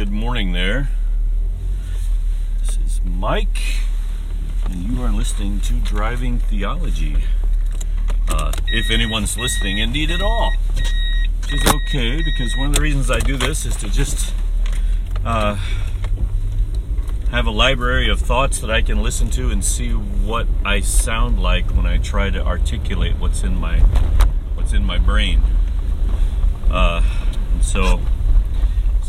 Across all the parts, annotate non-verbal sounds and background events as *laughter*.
good morning there. This is Mike, and you are listening to Driving Theology. Uh, if anyone's listening, indeed at all, which is okay because one of the reasons I do this is to just uh, have a library of thoughts that I can listen to and see what I sound like when I try to articulate what's in my what's in my brain. Uh, so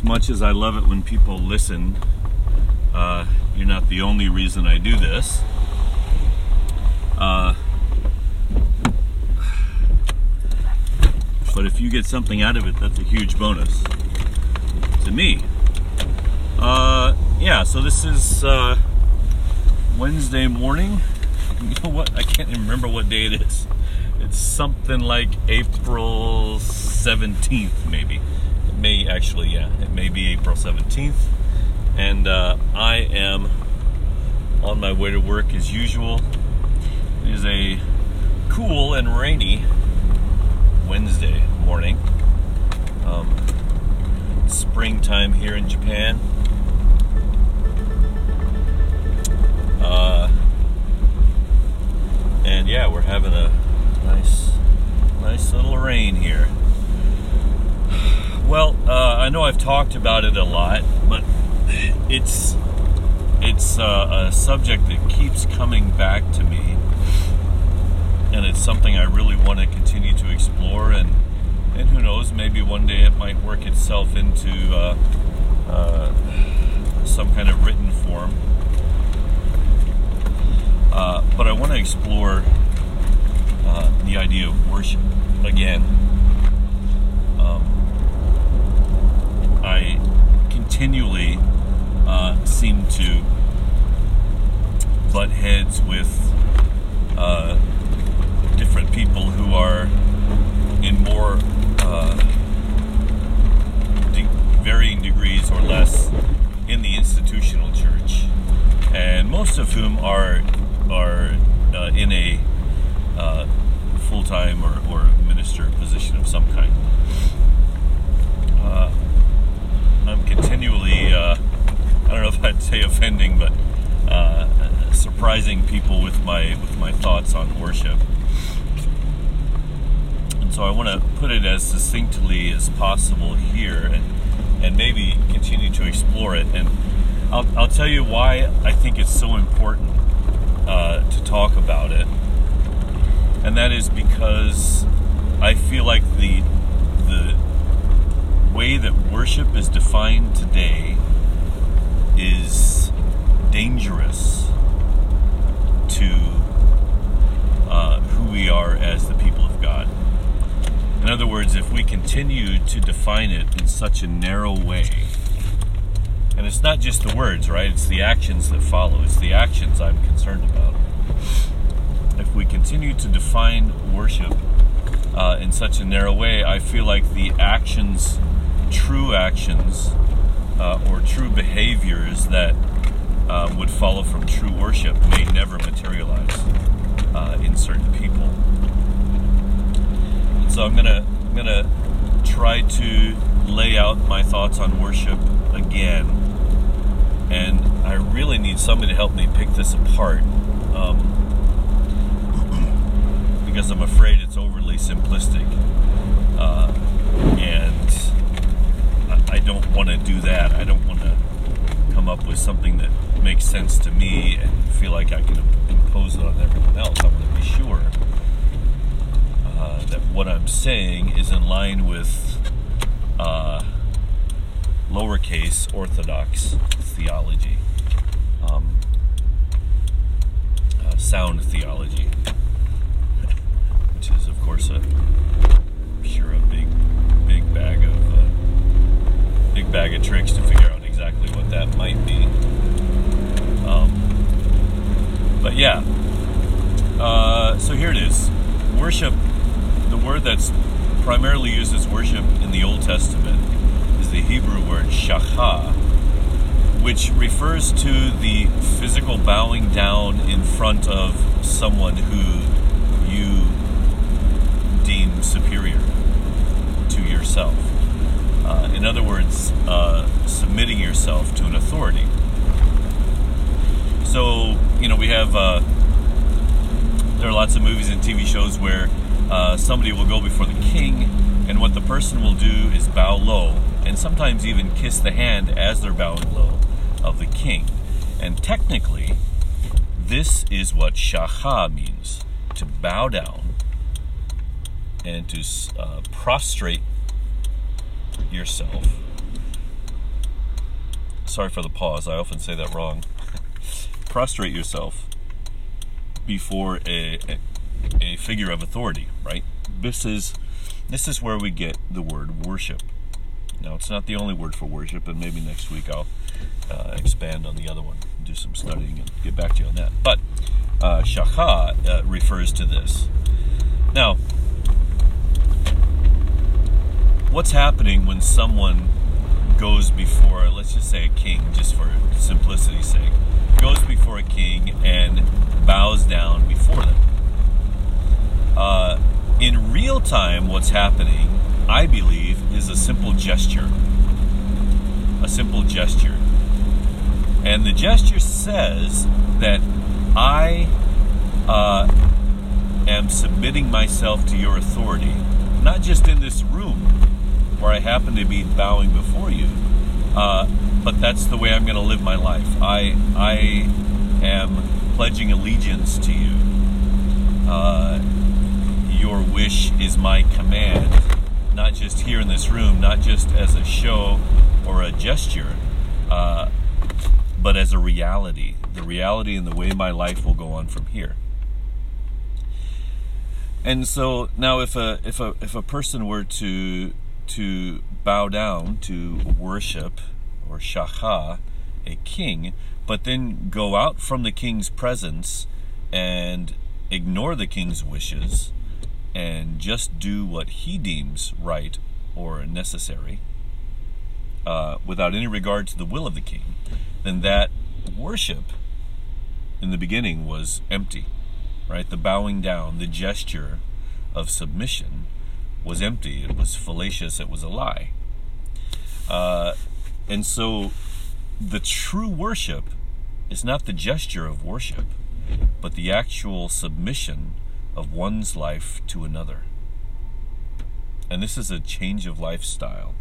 as much as I love it when people listen, uh, you're not the only reason I do this. Uh, but if you get something out of it, that's a huge bonus to me. Uh, yeah, so this is uh, Wednesday morning. *laughs* You know what? I can't even remember what day it is. It's something like April 17th, maybe may actually, yeah, it may be April 17th. And uh, I am on my way to work as usual. It is a cool and rainy Wednesday morning. Um, springtime here in Japan. Uh, and yeah, we're having a nice, nice little rain here. Well, uh, I know I've talked about it a lot, but it's it's uh, a subject that keeps coming back to me, and it's something I really want to continue to explore. and And who knows, maybe one day it might work itself into uh, uh some kind of written form. Uh, but I want to explore uh, the idea of worship again I continually uh, seem to butt heads with uh, different people who are in more uh, de- varying degrees or less in the institutional church, and most of whom are are uh, in a uh, full time or, or minister position of some kind. Uh, I'm continually, uh, I don't know if I'd say offending, but uh, surprising people with my with my thoughts on worship. And so I want to put it as succinctly as possible here, and and maybe continue to explore it. And I'll I'll tell you why I think it's so important uh, to talk about it, and that is because I feel like the the worship is defined today is dangerous to uh, who we are as the people of God. In other words, if we continue to define it in such a narrow way, and it's not just the words, right? It's the actions that follow. It's the actions I'm concerned about. If we continue to define worship uh, in such a narrow way, I feel like the actions true actions uh, or true behaviors that uh, would follow from true worship may never materialize uh, in certain people. So I'm gonna I'm gonna try to lay out my thoughts on worship again, and I really need somebody to help me pick this apart. Um, *clears throat* because I'm afraid it's overly simplistic. Uh, I don't want to do that. I don't want to come up with something that makes sense to me and feel like I can impose it on everyone else. I want to be sure uh, that what I'm saying is in line with uh, lowercase orthodox theology, um, uh, sound theology, *laughs* which is, of course, a sure a big, big bag of big bag of tricks to figure out exactly what that might be. Um, but yeah, uh, so here it is. Worship, the word that's primarily used as worship in the Old Testament is the Hebrew word shachah, which refers to the physical bowing down in front of someone who you deem superior to yourself. Uh, in other words, uh, submitting yourself to an authority. So, you know, we have, uh, there are lots of movies and TV shows where uh, somebody will go before the king, and what the person will do is bow low, and sometimes even kiss the hand as they're bowing low of the king. And technically, this is what shacha means to bow down and to uh, prostrate yourself. Sorry for the pause, I often say that wrong. *laughs* prostrate yourself before a, a, a figure of authority, right? This is this is where we get the word worship. Now, it's not the only word for worship, and maybe next week I'll uh, expand on the other one, do some studying, and get back to you on that. But uh, uh, refers to this. Now, what's happening when someone goes before, let's just say a king, just for simplicity's sake, goes before a king and bows down before them? Uh, in real time, what's happening, I believe, is a simple gesture. A simple gesture. And the gesture says that I uh, am submitting myself to your authority, not just in this room where I happen to be bowing before you, uh, but that's the way I'm going to live my life. I I am pledging allegiance to you. Uh, your wish is my command, not just here in this room, not just as a show or a gesture, uh, but as a reality the reality and the way my life will go on from here. And so now if a if a if a person were to to bow down to worship or shacha a king, but then go out from the king's presence and ignore the king's wishes and just do what he deems right or necessary uh, without any regard to the will of the king, then that worship in the beginning was empty, right? The bowing down, the gesture of submission was empty. It was fallacious. It was a lie. Uh, and so the true worship is not the gesture of worship, but the actual submission of one's life to another. And this is a change of lifestyle.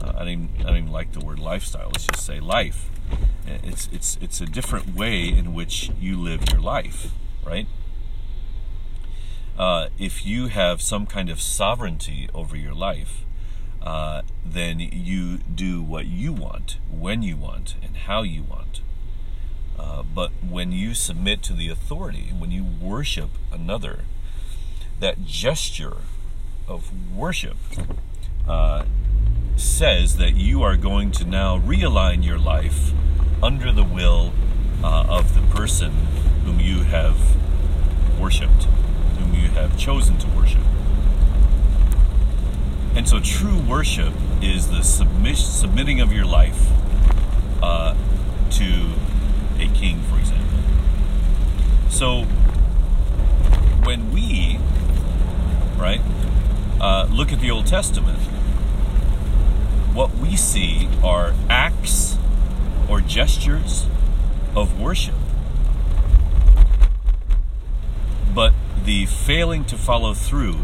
Uh, I, don't even, I don't even like the word lifestyle. Let's just say life. It's it's it's a different way in which you live your life, right? Uh, if you have some kind of sovereignty over your life, uh, then you do what you want, when you want, and how you want. Uh, but when you submit to the authority, when you worship another, that gesture of worship uh, says that you are going to now realign your life under the will uh, of the person whom you have worshiped, whom you have chosen to worship. And so, true worship is the submiss- submitting of your life uh, to a king, for example. So, when we, right, uh, look at the Old Testament, what we see are acts or gestures of worship. But the failing to follow through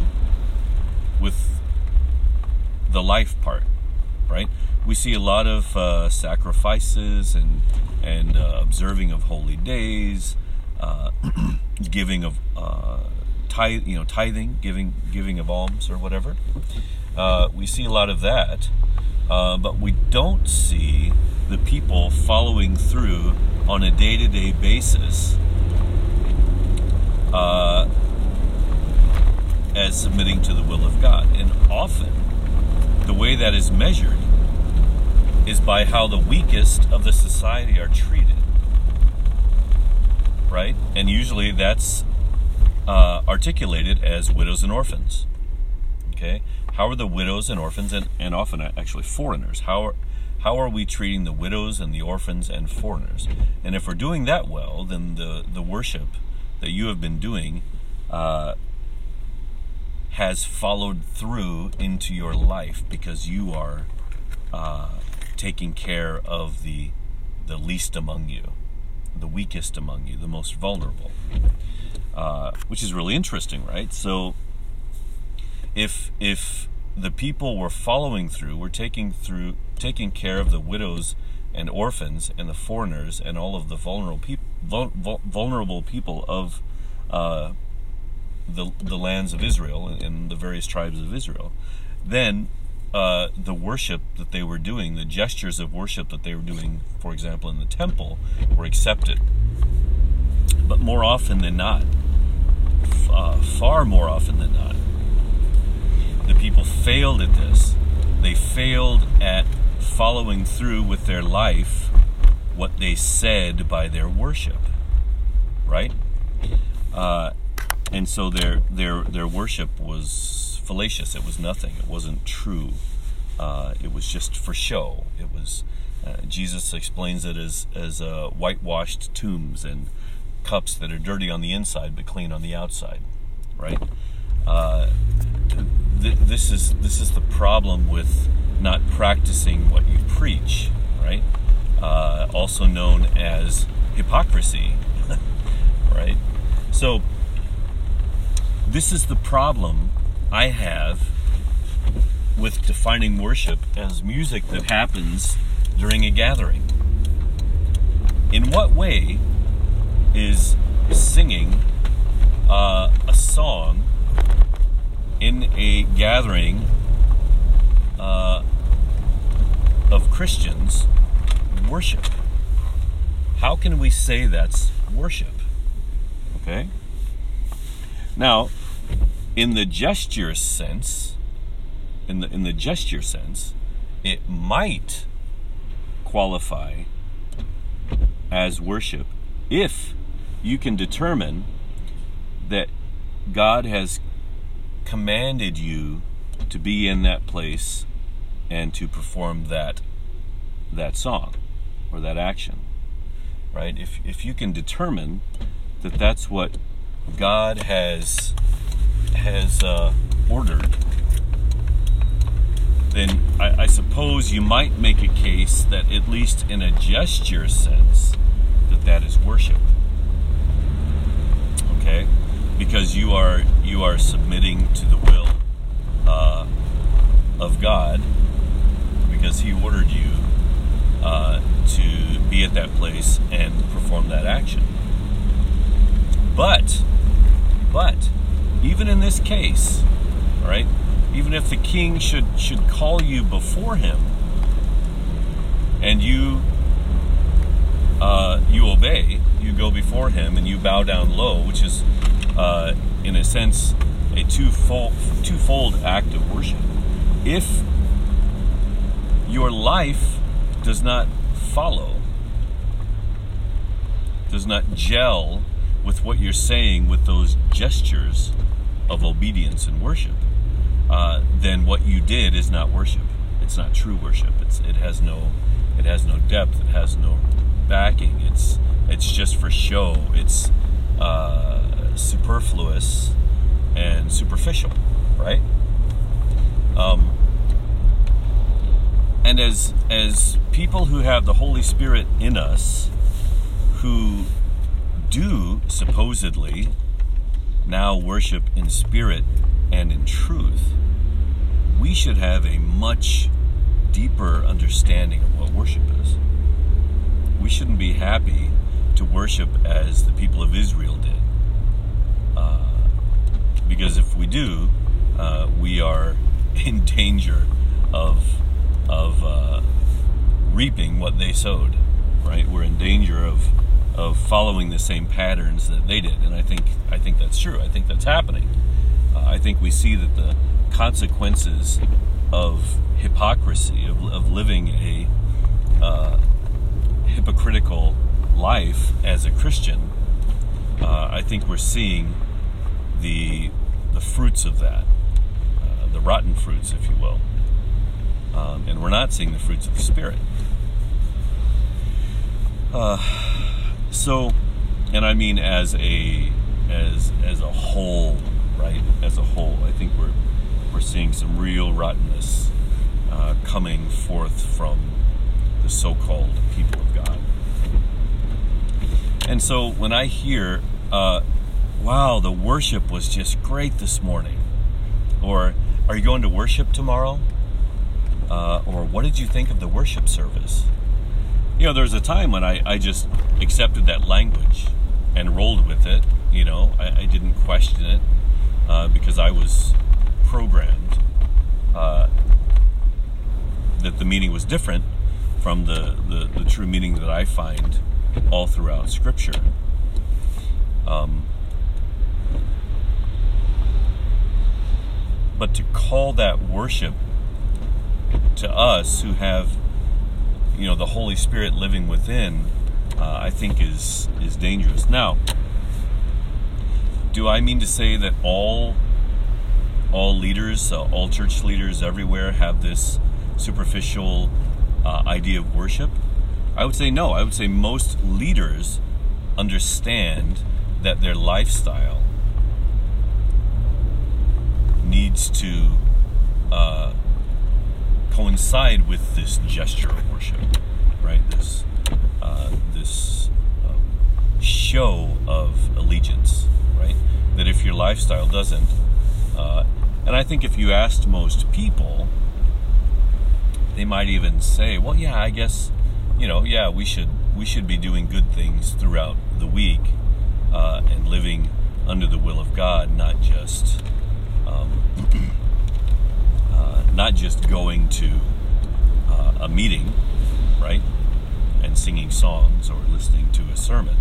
with the life part, right? We see a lot of uh, sacrifices and and uh, observing of holy days, uh, *clears throat* giving of uh, tithe, you know, tithing, giving giving of alms or whatever. Uh, we see a lot of that, uh, but we don't see the people following through on a day to day basis uh, as submitting to the will of God. And often, the way that is measured is by how the weakest of the society are treated. Right? And usually that's uh, articulated as widows and orphans. Okay? How are the widows and orphans, and, and often actually foreigners, how are how are we treating the widows and the orphans and foreigners? And if we're doing that well, then the, the worship that you have been doing uh, has followed through into your life because you are uh, taking care of the the least among you, the weakest among you, the most vulnerable, uh, which is really interesting, right? So, if if the people were following through, were taking through, taking care of the widows and orphans and the foreigners and all of the vulnerable people, vulnerable people of uh, the the lands of Israel and the various tribes of Israel, then uh, the worship that they were doing, the gestures of worship that they were doing, for example, in the temple, were accepted. But more often than not, uh, far more often than not, the people failed at this. They failed at following through with their life what they said by their worship, right? Uh, and so their their their worship was fallacious. It was nothing. It wasn't true. Uh, it was just for show. It was. Uh, Jesus explains it as as uh, whitewashed tombs and cups that are dirty on the inside but clean on the outside, right? Uh, th- this is this is the problem with not practicing what you preach, right? Uh, also known as hypocrisy, *laughs* right? So this is the problem I have with defining worship as music that happens during a gathering. In what way is singing uh, a song in a gathering uh, of Christians worship? How can we say that's worship? Okay? Now, in the gesture sense, in the in the gesture sense, it might qualify as worship if you can determine that God has commanded you to be in that place and to perform that that song or that action right? If if you can determine that that's what God has has uh, ordered, then I, I suppose you might make a case that, at least in a gesture sense, that that is worship. Okay, because you are you are submitting to the will uh, of God, because He ordered you uh, to be at that place and perform that action. But, but even in this case, right? Even if the king should should call you before him, and you uh, you obey, you go before him and you bow down low, which is uh, in a sense a twofold twofold act of worship. If your life does not follow, does not gel with what you're saying with those gestures of obedience and worship, uh, then what you did is not worship. It's not true worship. It's it has no it has no depth. It has no backing. It's it's just for show. It's uh, superfluous and superficial, right? Um, and as as people who have the Holy Spirit in us, who do supposedly now worship in spirit and in truth, we should have a much deeper understanding of what worship is. We shouldn't be happy to worship as the people of Israel did. Uh, because if we do, uh, we are *laughs* in danger of, of uh, reaping what they sowed, right? We're in danger of of following the same patterns that they did, and I think I think that's true. I think that's happening. Uh, I think we see that the consequences of hypocrisy, of, of living a uh, hypocritical life as a Christian, uh, I think we're seeing the the fruits of that, uh, the rotten fruits, if you will, um, and we're not seeing the fruits of the Spirit. Uh, so, and I mean as a as as a whole, right? As a whole, I think we're we're seeing some real rottenness uh, coming forth from the so called people of God. And so when I hear, uh, wow, the worship was just great this morning, or are you going to worship tomorrow? Uh, or what did you think of the worship service? You know, there was a time when I, I just accepted that language and rolled with it. You know, I, I didn't question it uh, because I was programmed uh, that the meaning was different from the, the, the, true meaning that I find all throughout Scripture. Um, but to call that worship to us who have, you know, the Holy Spirit living within, uh, I think is is dangerous. Now, do I mean to say that all all leaders, uh, all church leaders everywhere have this superficial uh, idea of worship? I would say no. I would say most leaders understand that their lifestyle needs to uh, coincide with this gesture of worship, right? This uh, this um, show of allegiance, right? That if your lifestyle doesn't, uh, and I think if you asked most people, they might even say, "Well, yeah, I guess, you know, yeah, we should we should be doing good things throughout the week uh, and living under the will of God, not just um, not just going to uh, a meeting, right, and singing songs or listening to a sermon."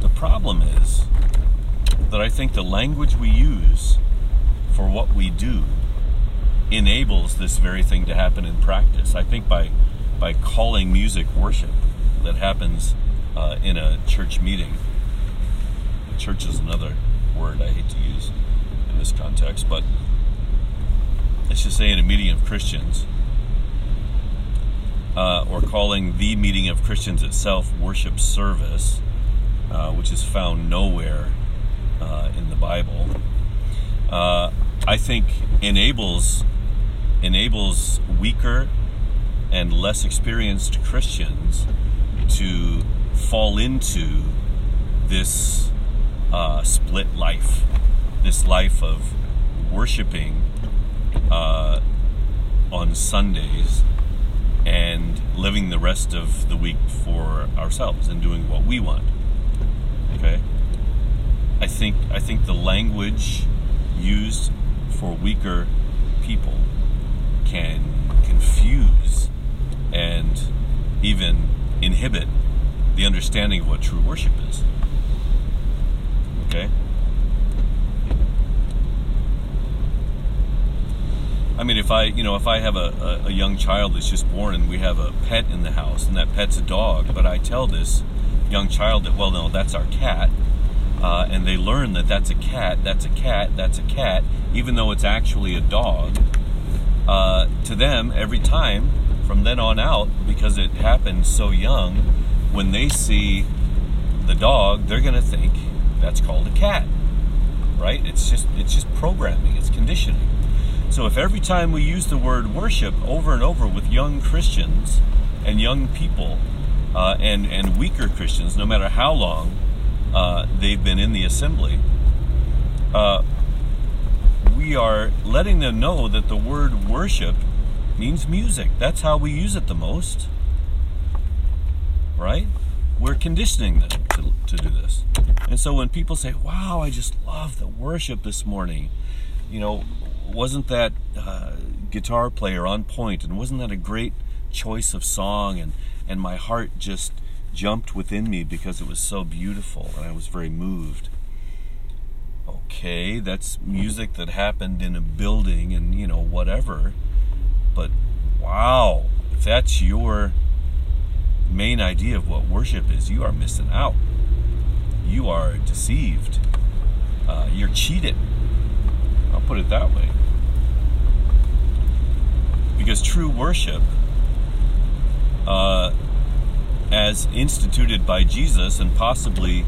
The problem is that I think the language we use for what we do enables this very thing to happen in practice. I think by by calling music worship that happens uh, in a church meeting. Church is another word I hate to use in this context, but let's just say in a meeting of Christians, uh, or calling the meeting of Christians itself worship service, uh, which is found nowhere uh, in the Bible. Uh, I think enables enables weaker and less experienced Christians to fall into this uh, split life, this life of worshiping uh, on Sundays and living the rest of the week for ourselves and doing what we want. Okay, I think I think the language used for weaker people can confuse and even inhibit the understanding of what true worship is. Okay? I mean, if I, you know, if I have a, a, a, young child that's just born and we have a pet in the house and that pet's a dog, but I tell this young child that, well, no, that's our cat, uh, and they learn that that's a cat, that's a cat, that's a cat, even though it's actually a dog, uh, to them every time from then on out, because it happened so young, when they see the dog, they're going to think that's called a cat, right? It's just it's just programming, it's conditioning. So if every time we use the word worship over and over with young Christians and young people uh, and and weaker Christians, no matter how long uh, they've been in the assembly, uh, we are letting them know that the word worship means music. That's how we use it the most. Right? We're conditioning them to, to do this. And so when people say, wow, I just love the worship this morning, you know, wasn't that uh, guitar player on point and wasn't that a great choice of song and and my heart just jumped within me because it was so beautiful and I was very moved okay, that's music that happened in a building and, you know, whatever. But wow, if that's your main idea of what worship is, you are missing out. You are deceived. Uh, you're cheated. Put it that way. Because true worship, uh, as instituted by Jesus and possibly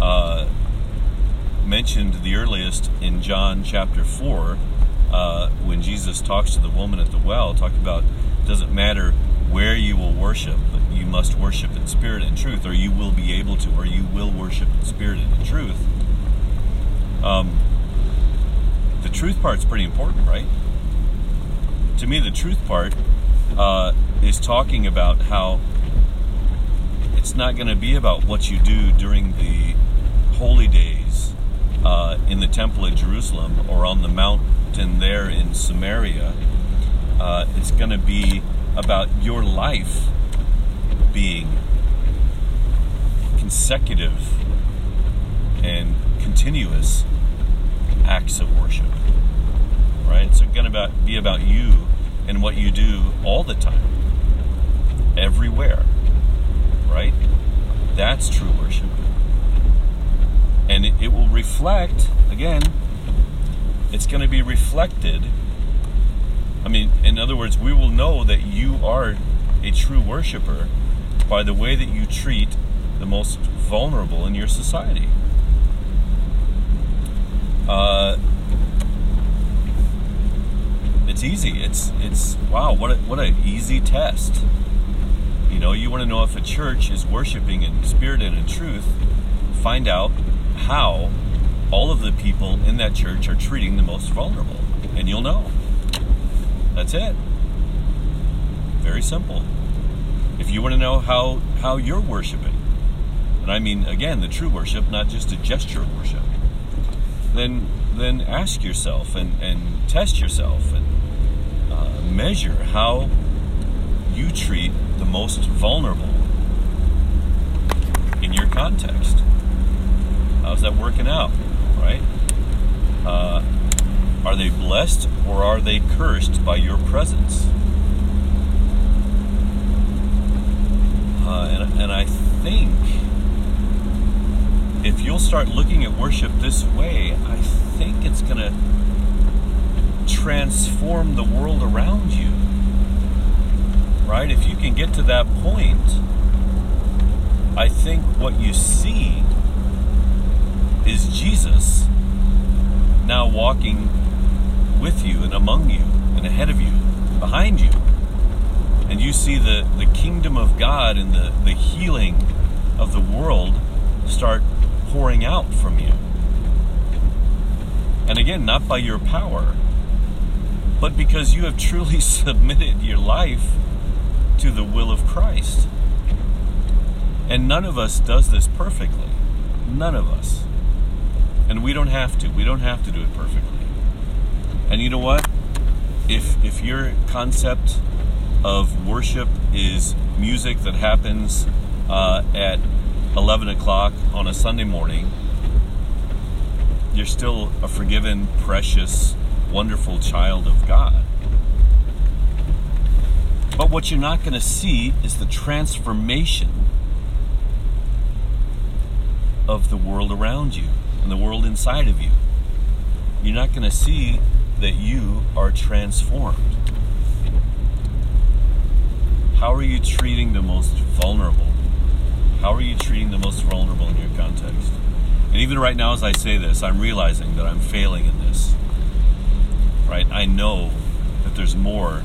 uh, mentioned the earliest in John chapter 4, uh, when Jesus talks to the woman at the well, talking about doesn't matter where you will worship, but you must worship in spirit and truth, or you will be able to, or you will worship in spirit and in truth. Um, the truth part's pretty important, right? To me, the truth part uh, is talking about how it's not going to be about what you do during the holy days uh, in the temple at Jerusalem or on the mountain there in Samaria. Uh, it's going to be about your life being consecutive and continuous acts of worship. Right? It's going to be about you and what you do all the time, everywhere. Right? That's true worship. And it, it will reflect, again, it's going to be reflected I mean, in other words, we will know that you are a true worshiper by the way that you treat the most vulnerable in your society. Uh, it's easy. It's it's wow. What a, what a easy test. You know, you want to know if a church is worshiping in spirit and in truth. Find out how all of the people in that church are treating the most vulnerable, and you'll know. That's it. Very simple. If you want to know how, how you're worshiping, and I mean, again, the true worship, not just a gesture of worship, then, then ask yourself and, and test yourself and uh, measure how you treat the most vulnerable in your context. How's that working out, right? Uh, are they blessed or are they cursed by your presence? Uh, and, and I think if you'll start looking at worship this way, I think it's going to transform the world around you. Right? If you can get to that point, I think what you see is Jesus now walking with you and among you and ahead of you, behind you. And you see the, the kingdom of God and the, the healing of the world start pouring out from you. And again, not by your power, but because you have truly *laughs* submitted your life to the will of Christ. And none of us does this perfectly. None of us. And we don't have to. We don't have to do it perfectly. And you know what? If if your concept of worship is music that happens uh, at 11 o'clock on a Sunday morning, you're still a forgiven, precious, wonderful child of God. But what you're not going to see is the transformation of the world around you and the world inside of you. You're not going to see that you are transformed. How are you treating the most vulnerable? How are you treating the most vulnerable in your context? And even right now, as I say this, I'm realizing that I'm failing in this. Right? I know that there's more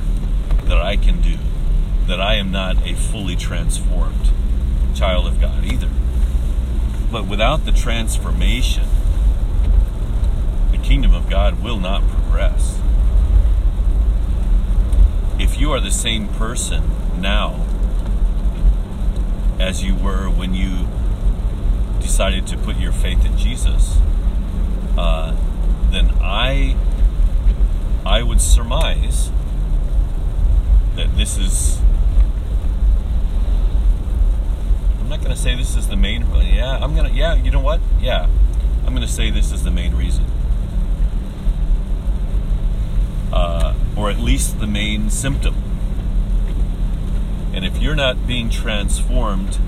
that I can do, that I am not a fully transformed child of God either. But without the transformation, the kingdom of God will not progress. If you are the same person now as you were when you decided to put your faith in Jesus, uh, then I I would surmise that this is. I'm not going to say this is the main. Yeah, I'm gonna. Yeah, you know what? Yeah, I'm going to say this is the main reason. uh, or at least the main symptom. If you're not being transformed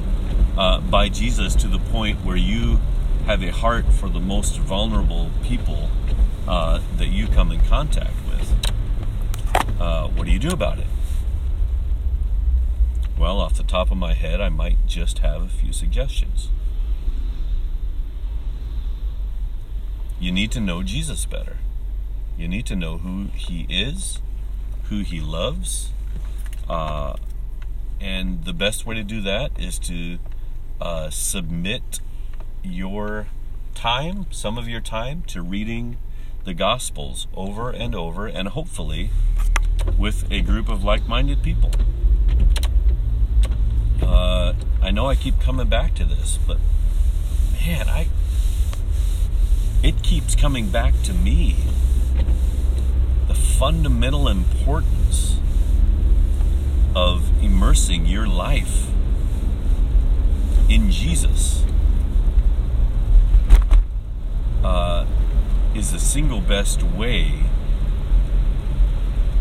uh, by Jesus to the point where you have a heart for the most vulnerable people uh, that you come in contact with, uh, what do you do about it? Well, off the top of my head, I might just have a few suggestions. You need to know Jesus better. You need to know who he is, who he loves, uh, and the best way to do that is to uh, submit your time, some of your time, to reading the Gospels over and over, and hopefully with a group of like minded people. Uh, I know I keep coming back to this, but man, I it keeps coming back to me the fundamental importance of immersing your life in Jesus uh, is the single best way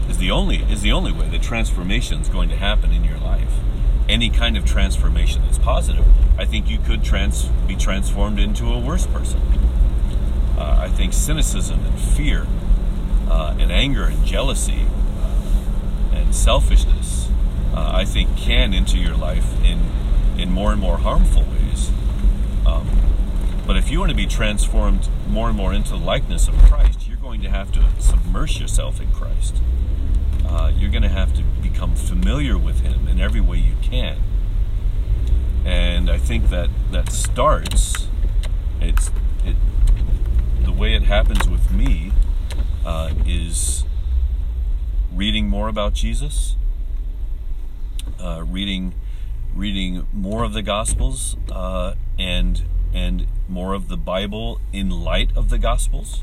is the only is the only way that transformation is going to happen in your life. Any kind of transformation that's positive i think you could trans be transformed into a worse person. Uh, i think cynicism and fear uh, and anger and jealousy uh, and selfishness uh, i think can enter your life in in more and more harmful ways um, but if you want to be transformed more and more into the likeness of christ you're going to have to submerge yourself in christ uh, you're going to have to become familiar with Him in every way you can. And I think that that starts. It's it. The way it happens with me uh, is reading more about Jesus, uh, reading reading more of the Gospels, uh, and and more of the Bible in light of the Gospels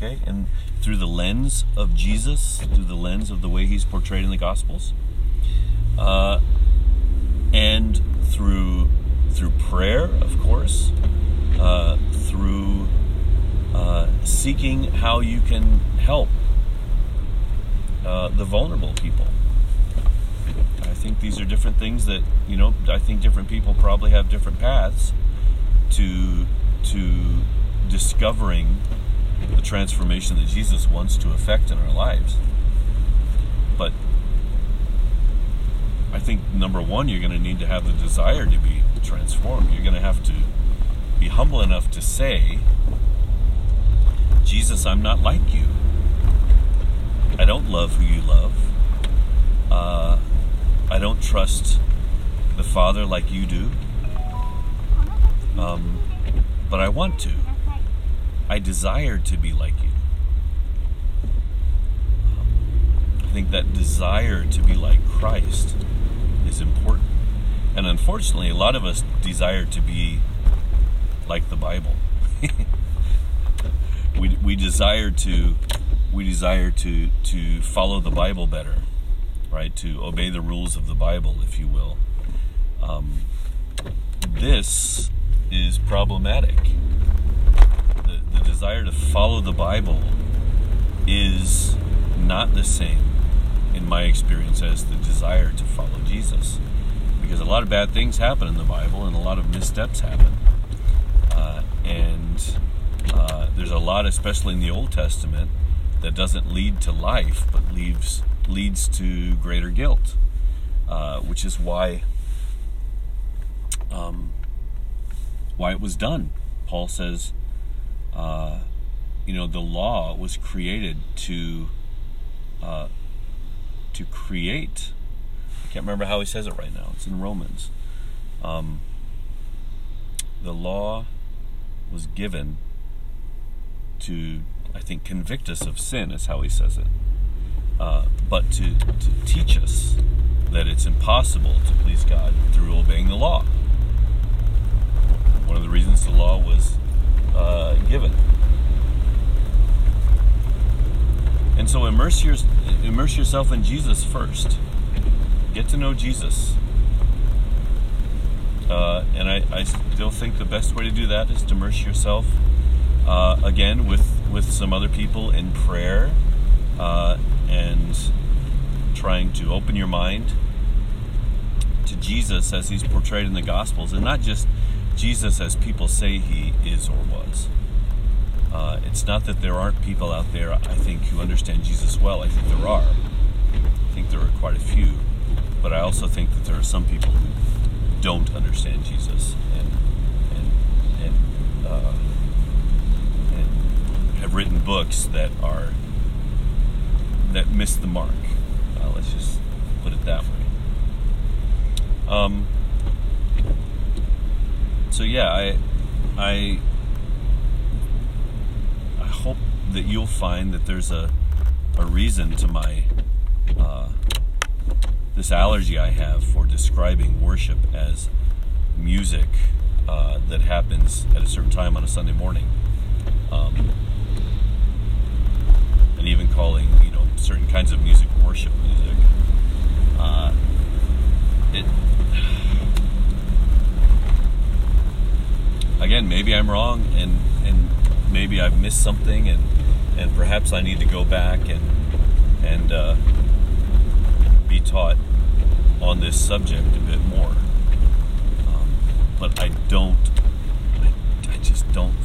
okay? And through the lens of Jesus, through the lens of the way he's portrayed in the Gospels, uh, and through through prayer, of course, uh, through uh, seeking how you can help uh, the vulnerable people. I think these are different things that you know. I think different people probably have different paths to to discovering the transformation that Jesus wants to effect in our lives. But I think number one, you're going to need to have the desire to be transformed. You're going to have to be humble enough to say, Jesus, I'm not like you. I don't love who you love. Uh, I don't trust the Father like you do. Um, but I want to. I desire to be like you. Um, I think that desire to be like Christ is important. And unfortunately, a lot of us desire to be like the Bible. *laughs* we, we desire to we desire to to follow the Bible better, right? To obey the rules of the Bible, if you will. Um, this is problematic The, the desire to follow the Bible is not the same, in my experience, as the desire to follow Jesus. Because a lot of bad things happen in the Bible and a lot of missteps happen. Uh, and uh, there's a lot, especially in the Old Testament, that doesn't lead to life but leaves, leads to greater guilt, uh, which is why. Um, why it was done. Paul says, uh, you know, the law was created to uh, to create. I can't remember how he says it right now. It's in Romans. Um, the law was given to, I think, convict us of sin, is how he says it. Uh, but to, to teach us that it's impossible to please God through obeying the law. One of the reasons the law was uh, given. And so immerse, your, immerse yourself in Jesus first. Get to know Jesus. Uh, and I, I still think the best way to do that is to immerse yourself uh, again with, with some other people in prayer uh, and trying to open your mind to Jesus as he's portrayed in the Gospels and not just Jesus as people say he is or was. Uh, it's not that there aren't people out there, I think, who understand Jesus well. I think there are. I think there are quite a few. But I also think that there are some people who don't understand Jesus and, and, and, uh, and have written books that are that missed the mark. Uh, let's just put it that way. Um, so yeah, I, I, I hope that you'll find that there's a, a reason to my, uh, this allergy I have for describing worship as music uh, that happens at a certain time on a Sunday morning. Um, and even calling, certain kinds of music worship music. Uh, it, again, maybe I'm wrong, and and maybe I've missed something, and and perhaps I need to go back and and uh, be taught on this subject a bit more. Um, but I don't. I, I just don't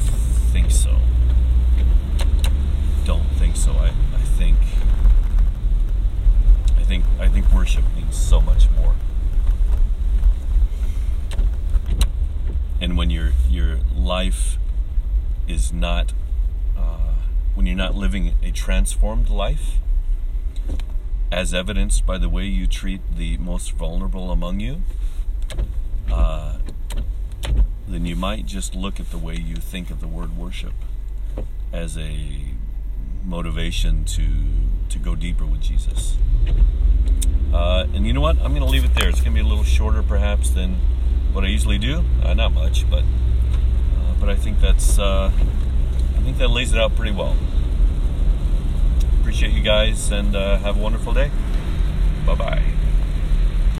think so. Don't think so. I, I think. I think I think worship means so much more. And when your your life is not uh, when you're not living a transformed life, as evidenced by the way you treat the most vulnerable among you, uh, then you might just look at the way you think of the word worship as a motivation to to go deeper with Jesus. Uh, and you know what? I'm going to leave it there. It's going to be a little shorter, perhaps, than what I usually do. Uh, not much, but uh, but I think that's uh, I think that lays it out pretty well. Appreciate you guys, and uh, have a wonderful day. Bye bye.